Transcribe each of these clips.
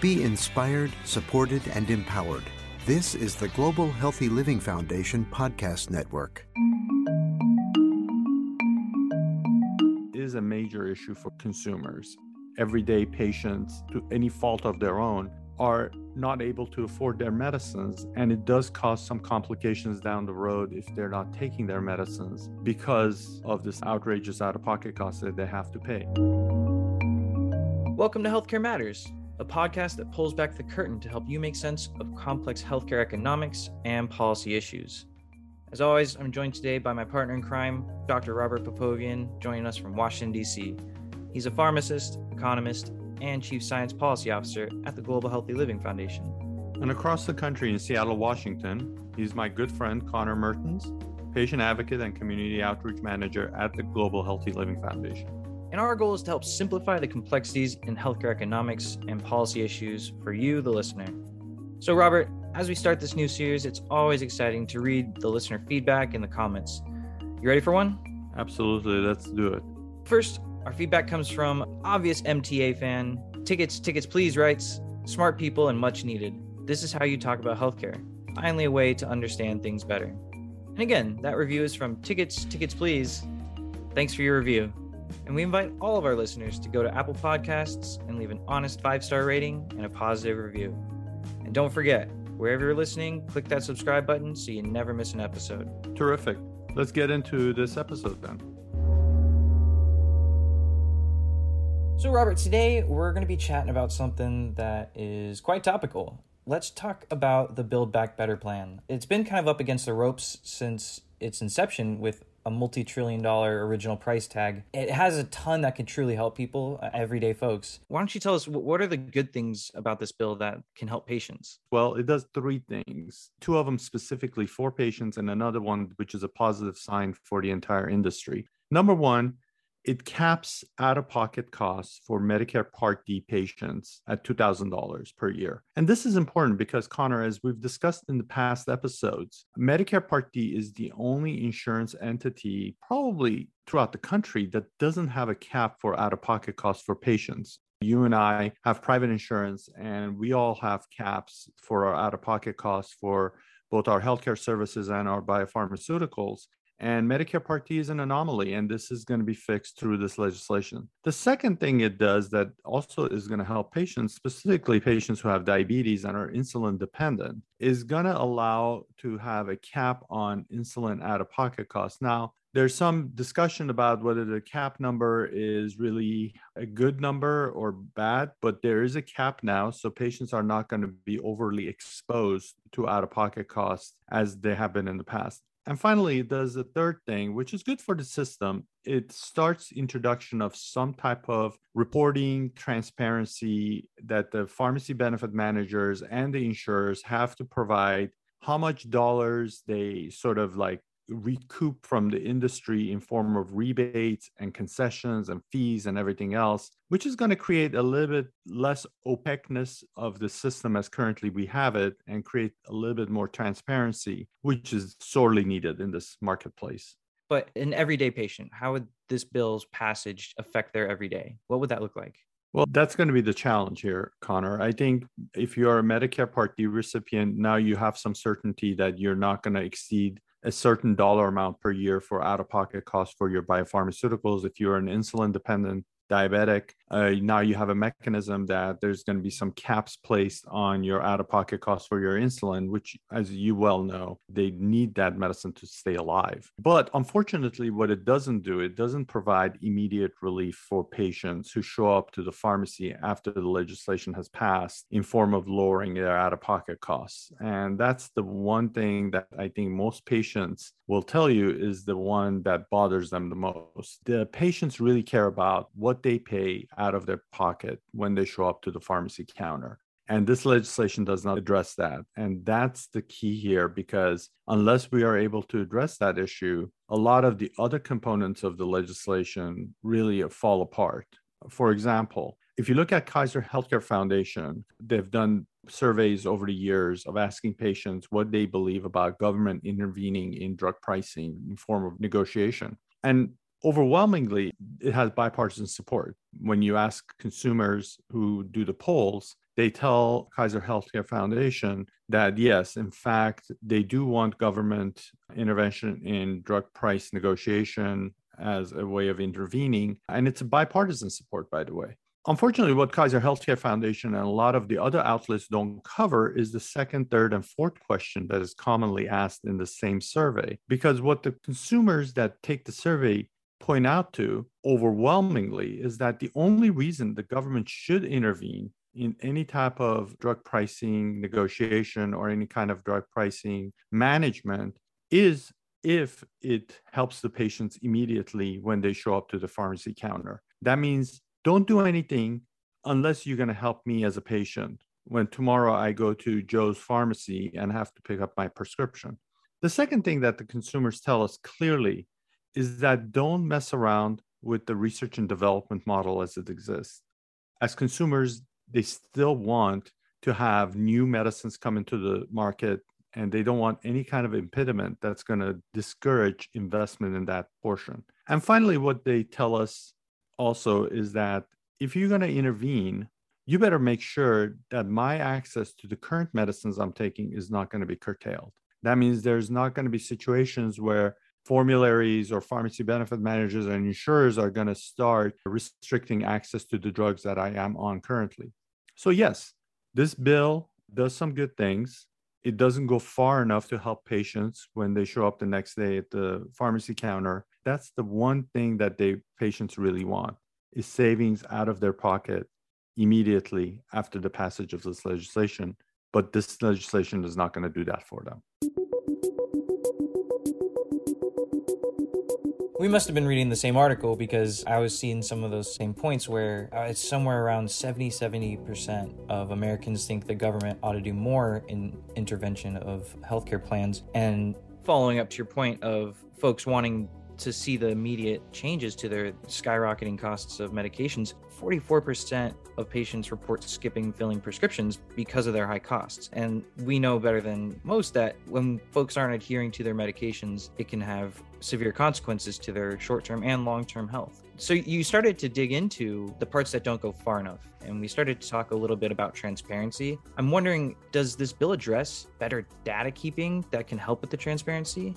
Be inspired, supported, and empowered. This is the Global Healthy Living Foundation podcast network. Is a major issue for consumers. Everyday patients, to any fault of their own, are not able to afford their medicines and it does cause some complications down the road if they're not taking their medicines because of this outrageous out-of-pocket costs that they have to pay. Welcome to Healthcare Matters, a podcast that pulls back the curtain to help you make sense of complex healthcare economics and policy issues. As always, I'm joined today by my partner in crime, Dr. Robert Popovian, joining us from Washington, D.C. He's a pharmacist, economist, and Chief Science Policy Officer at the Global Healthy Living Foundation. And across the country in Seattle, Washington, he's my good friend Connor Mertens, patient advocate and community outreach manager at the Global Healthy Living Foundation. And our goal is to help simplify the complexities in healthcare economics and policy issues for you, the listener. So, Robert, as we start this new series, it's always exciting to read the listener feedback in the comments. You ready for one? Absolutely, let's do it. First, our feedback comes from obvious MTA fan. Tickets, tickets, please writes, smart people and much needed. This is how you talk about healthcare. Finally, a way to understand things better. And again, that review is from Tickets, Tickets, Please. Thanks for your review. And we invite all of our listeners to go to Apple Podcasts and leave an honest five star rating and a positive review. And don't forget, wherever you're listening, click that subscribe button so you never miss an episode. Terrific. Let's get into this episode then. So, Robert, today we're going to be chatting about something that is quite topical. Let's talk about the Build Back Better plan. It's been kind of up against the ropes since its inception with a multi trillion dollar original price tag. It has a ton that can truly help people, uh, everyday folks. Why don't you tell us what are the good things about this bill that can help patients? Well, it does three things two of them specifically for patients, and another one which is a positive sign for the entire industry. Number one, it caps out of pocket costs for Medicare Part D patients at $2,000 per year. And this is important because, Connor, as we've discussed in the past episodes, Medicare Part D is the only insurance entity, probably throughout the country, that doesn't have a cap for out of pocket costs for patients. You and I have private insurance, and we all have caps for our out of pocket costs for both our healthcare services and our biopharmaceuticals. And Medicare Part D is an anomaly, and this is going to be fixed through this legislation. The second thing it does that also is going to help patients, specifically patients who have diabetes and are insulin dependent, is going to allow to have a cap on insulin out of pocket costs. Now, there's some discussion about whether the cap number is really a good number or bad, but there is a cap now. So patients are not going to be overly exposed to out of pocket costs as they have been in the past. And finally, it does the third thing, which is good for the system. It starts introduction of some type of reporting transparency that the pharmacy benefit managers and the insurers have to provide how much dollars they sort of like recoup from the industry in form of rebates and concessions and fees and everything else which is going to create a little bit less opaqueness of the system as currently we have it and create a little bit more transparency which is sorely needed in this marketplace. But an everyday patient how would this bill's passage affect their everyday? What would that look like? Well, that's going to be the challenge here, Connor. I think if you're a Medicare Part D recipient, now you have some certainty that you're not going to exceed a certain dollar amount per year for out of pocket costs for your biopharmaceuticals. If you're an insulin dependent diabetic, uh, now you have a mechanism that there's going to be some caps placed on your out of pocket costs for your insulin, which, as you well know, they need that medicine to stay alive. But unfortunately, what it doesn't do, it doesn't provide immediate relief for patients who show up to the pharmacy after the legislation has passed in form of lowering their out of pocket costs. And that's the one thing that I think most patients will tell you is the one that bothers them the most. The patients really care about what they pay out of their pocket when they show up to the pharmacy counter. And this legislation does not address that. And that's the key here because unless we are able to address that issue, a lot of the other components of the legislation really fall apart. For example, if you look at Kaiser Healthcare Foundation, they've done surveys over the years of asking patients what they believe about government intervening in drug pricing in form of negotiation. And overwhelmingly, it has bipartisan support. When you ask consumers who do the polls, they tell Kaiser Healthcare Foundation that yes, in fact, they do want government intervention in drug price negotiation as a way of intervening. And it's bipartisan support, by the way. Unfortunately, what Kaiser Healthcare Foundation and a lot of the other outlets don't cover is the second, third, and fourth question that is commonly asked in the same survey. Because what the consumers that take the survey point out to overwhelmingly is that the only reason the government should intervene in any type of drug pricing negotiation or any kind of drug pricing management is if it helps the patients immediately when they show up to the pharmacy counter. That means don't do anything unless you're going to help me as a patient when tomorrow I go to Joe's pharmacy and have to pick up my prescription. The second thing that the consumers tell us clearly is that don't mess around with the research and development model as it exists. As consumers, they still want to have new medicines come into the market and they don't want any kind of impediment that's going to discourage investment in that portion. And finally, what they tell us also is that if you're going to intervene, you better make sure that my access to the current medicines I'm taking is not going to be curtailed. That means there's not going to be situations where formularies or pharmacy benefit managers and insurers are going to start restricting access to the drugs that I am on currently. So, yes, this bill does some good things. It doesn't go far enough to help patients when they show up the next day at the pharmacy counter. That's the one thing that they patients really want is savings out of their pocket immediately after the passage of this legislation. But this legislation is not going to do that for them. We must have been reading the same article because I was seeing some of those same points where uh, it's somewhere around 70 70% of Americans think the government ought to do more in intervention of healthcare plans. And following up to your point of folks wanting to see the immediate changes to their skyrocketing costs of medications, 44% of patients report skipping filling prescriptions because of their high costs. And we know better than most that when folks aren't adhering to their medications, it can have severe consequences to their short term and long term health. So you started to dig into the parts that don't go far enough. And we started to talk a little bit about transparency. I'm wondering, does this bill address better data keeping that can help with the transparency?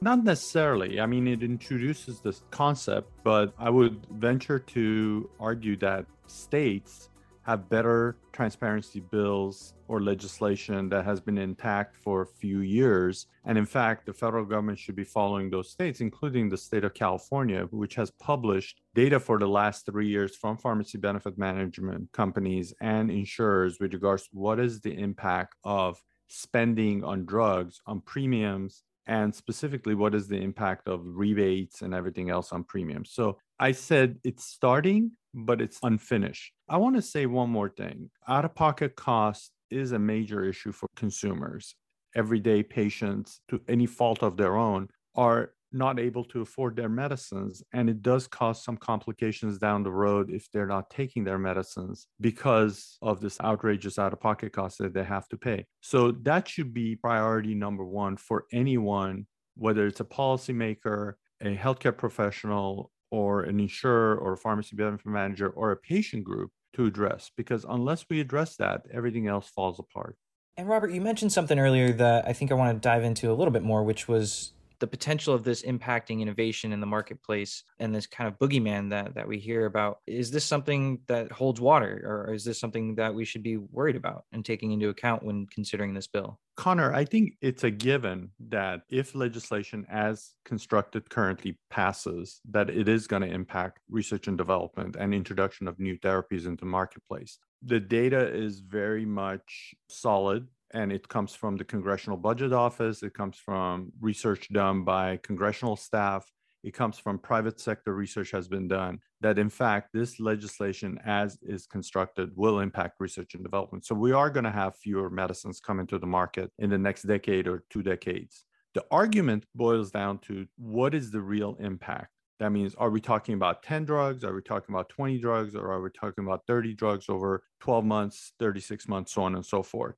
Not necessarily. I mean, it introduces this concept, but I would venture to argue that states have better transparency bills or legislation that has been intact for a few years. And in fact, the federal government should be following those states, including the state of California, which has published data for the last three years from pharmacy benefit management companies and insurers with regards to what is the impact of spending on drugs, on premiums, and specifically what is the impact of rebates and everything else on premiums. So I said it's starting, but it's unfinished. I want to say one more thing. Out of pocket cost is a major issue for consumers. Everyday patients, to any fault of their own, are not able to afford their medicines. And it does cause some complications down the road if they're not taking their medicines because of this outrageous out of pocket cost that they have to pay. So that should be priority number one for anyone, whether it's a policymaker, a healthcare professional, or an insurer, or a pharmacy benefit manager, or a patient group to address. Because unless we address that, everything else falls apart. And Robert, you mentioned something earlier that I think I want to dive into a little bit more, which was the potential of this impacting innovation in the marketplace and this kind of boogeyman that that we hear about is this something that holds water or is this something that we should be worried about and taking into account when considering this bill? Connor i think it's a given that if legislation as constructed currently passes that it is going to impact research and development and introduction of new therapies into marketplace. The data is very much solid and it comes from the Congressional Budget Office. It comes from research done by congressional staff. It comes from private sector research has been done that in fact this legislation as is constructed will impact research and development. So we are going to have fewer medicines coming to the market in the next decade or two decades. The argument boils down to what is the real impact? That means, are we talking about 10 drugs? Are we talking about 20 drugs? Or are we talking about 30 drugs over 12 months, 36 months, so on and so forth?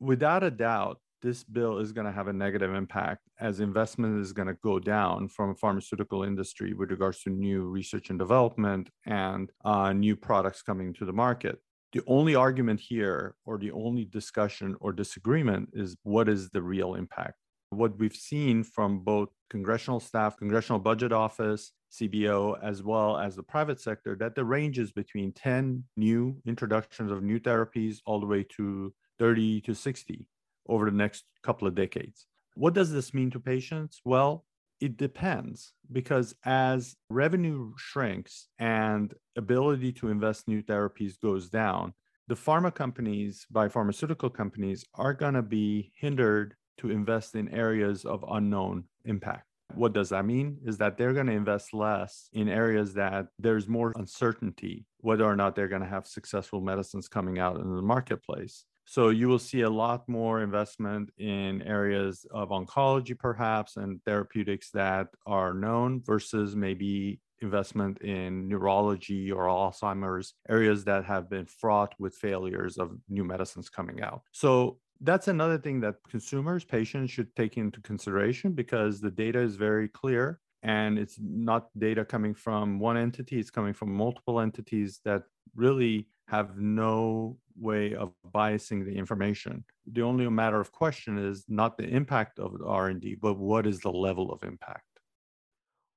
Without a doubt, this bill is going to have a negative impact as investment is going to go down from pharmaceutical industry with regards to new research and development and uh, new products coming to the market. The only argument here, or the only discussion or disagreement, is what is the real impact? What we've seen from both congressional staff, Congressional Budget Office, CBO, as well as the private sector, that the range is between 10 new introductions of new therapies all the way to 30 to 60 over the next couple of decades. What does this mean to patients? Well, it depends because as revenue shrinks and ability to invest in new therapies goes down, the pharma companies, biopharmaceutical companies, are going to be hindered to invest in areas of unknown impact. What does that mean? Is that they're going to invest less in areas that there's more uncertainty whether or not they're going to have successful medicines coming out in the marketplace. So you will see a lot more investment in areas of oncology, perhaps, and therapeutics that are known versus maybe investment in neurology or Alzheimer's, areas that have been fraught with failures of new medicines coming out. So that's another thing that consumers, patients should take into consideration because the data is very clear and it's not data coming from one entity, it's coming from multiple entities that really have no way of biasing the information. The only matter of question is not the impact of R&D, but what is the level of impact?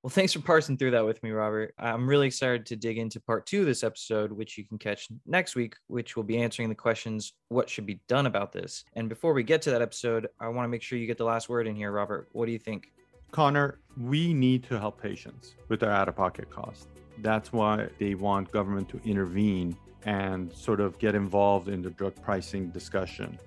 Well, thanks for parsing through that with me, Robert. I'm really excited to dig into part two of this episode, which you can catch next week, which will be answering the questions what should be done about this. And before we get to that episode, I want to make sure you get the last word in here, Robert. What do you think? Connor, we need to help patients with their out of pocket costs. That's why they want government to intervene and sort of get involved in the drug pricing discussion.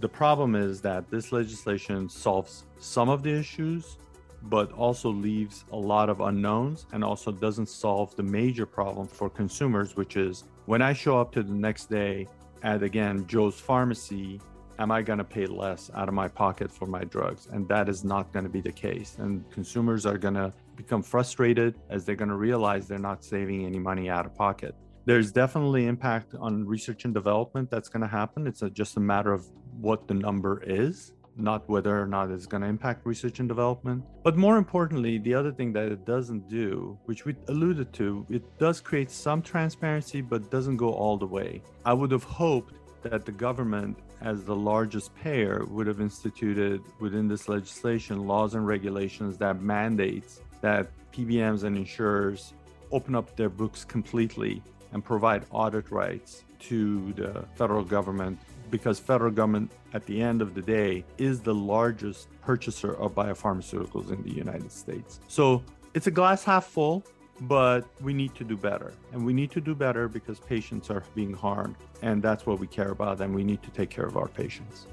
The problem is that this legislation solves some of the issues, but also leaves a lot of unknowns and also doesn't solve the major problem for consumers, which is when I show up to the next day at again Joe's pharmacy, am I going to pay less out of my pocket for my drugs? And that is not going to be the case. And consumers are going to become frustrated as they're going to realize they're not saving any money out of pocket there's definitely impact on research and development that's going to happen. It's a, just a matter of what the number is not whether or not it's going to impact research and development. But more importantly the other thing that it doesn't do which we alluded to it does create some transparency but doesn't go all the way. I would have hoped that the government as the largest payer would have instituted within this legislation laws and regulations that mandates that PBMs and insurers open up their books completely and provide audit rights to the federal government because federal government at the end of the day is the largest purchaser of biopharmaceuticals in the United States. So it's a glass half full, but we need to do better. And we need to do better because patients are being harmed and that's what we care about and we need to take care of our patients.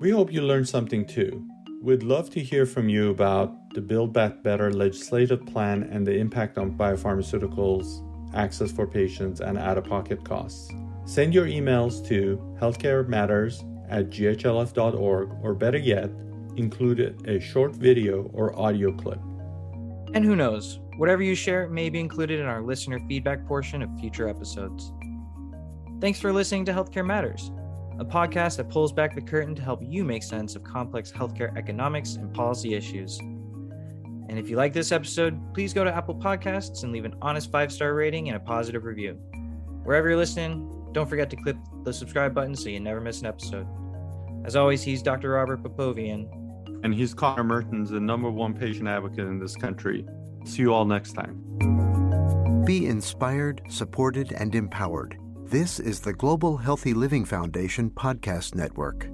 We hope you learned something too. We'd love to hear from you about the Build Back Better legislative plan and the impact on biopharmaceuticals, access for patients, and out of pocket costs. Send your emails to healthcarematters at ghlf.org, or better yet, include a short video or audio clip. And who knows, whatever you share may be included in our listener feedback portion of future episodes. Thanks for listening to Healthcare Matters a podcast that pulls back the curtain to help you make sense of complex healthcare economics and policy issues. And if you like this episode, please go to Apple Podcasts and leave an honest five star rating and a positive review. Wherever you're listening, don't forget to click the subscribe button so you never miss an episode. As always, he's Dr. Robert Popovian. And he's Connor Mertens, the number one patient advocate in this country. See you all next time. Be inspired, supported, and empowered. This is the Global Healthy Living Foundation Podcast Network.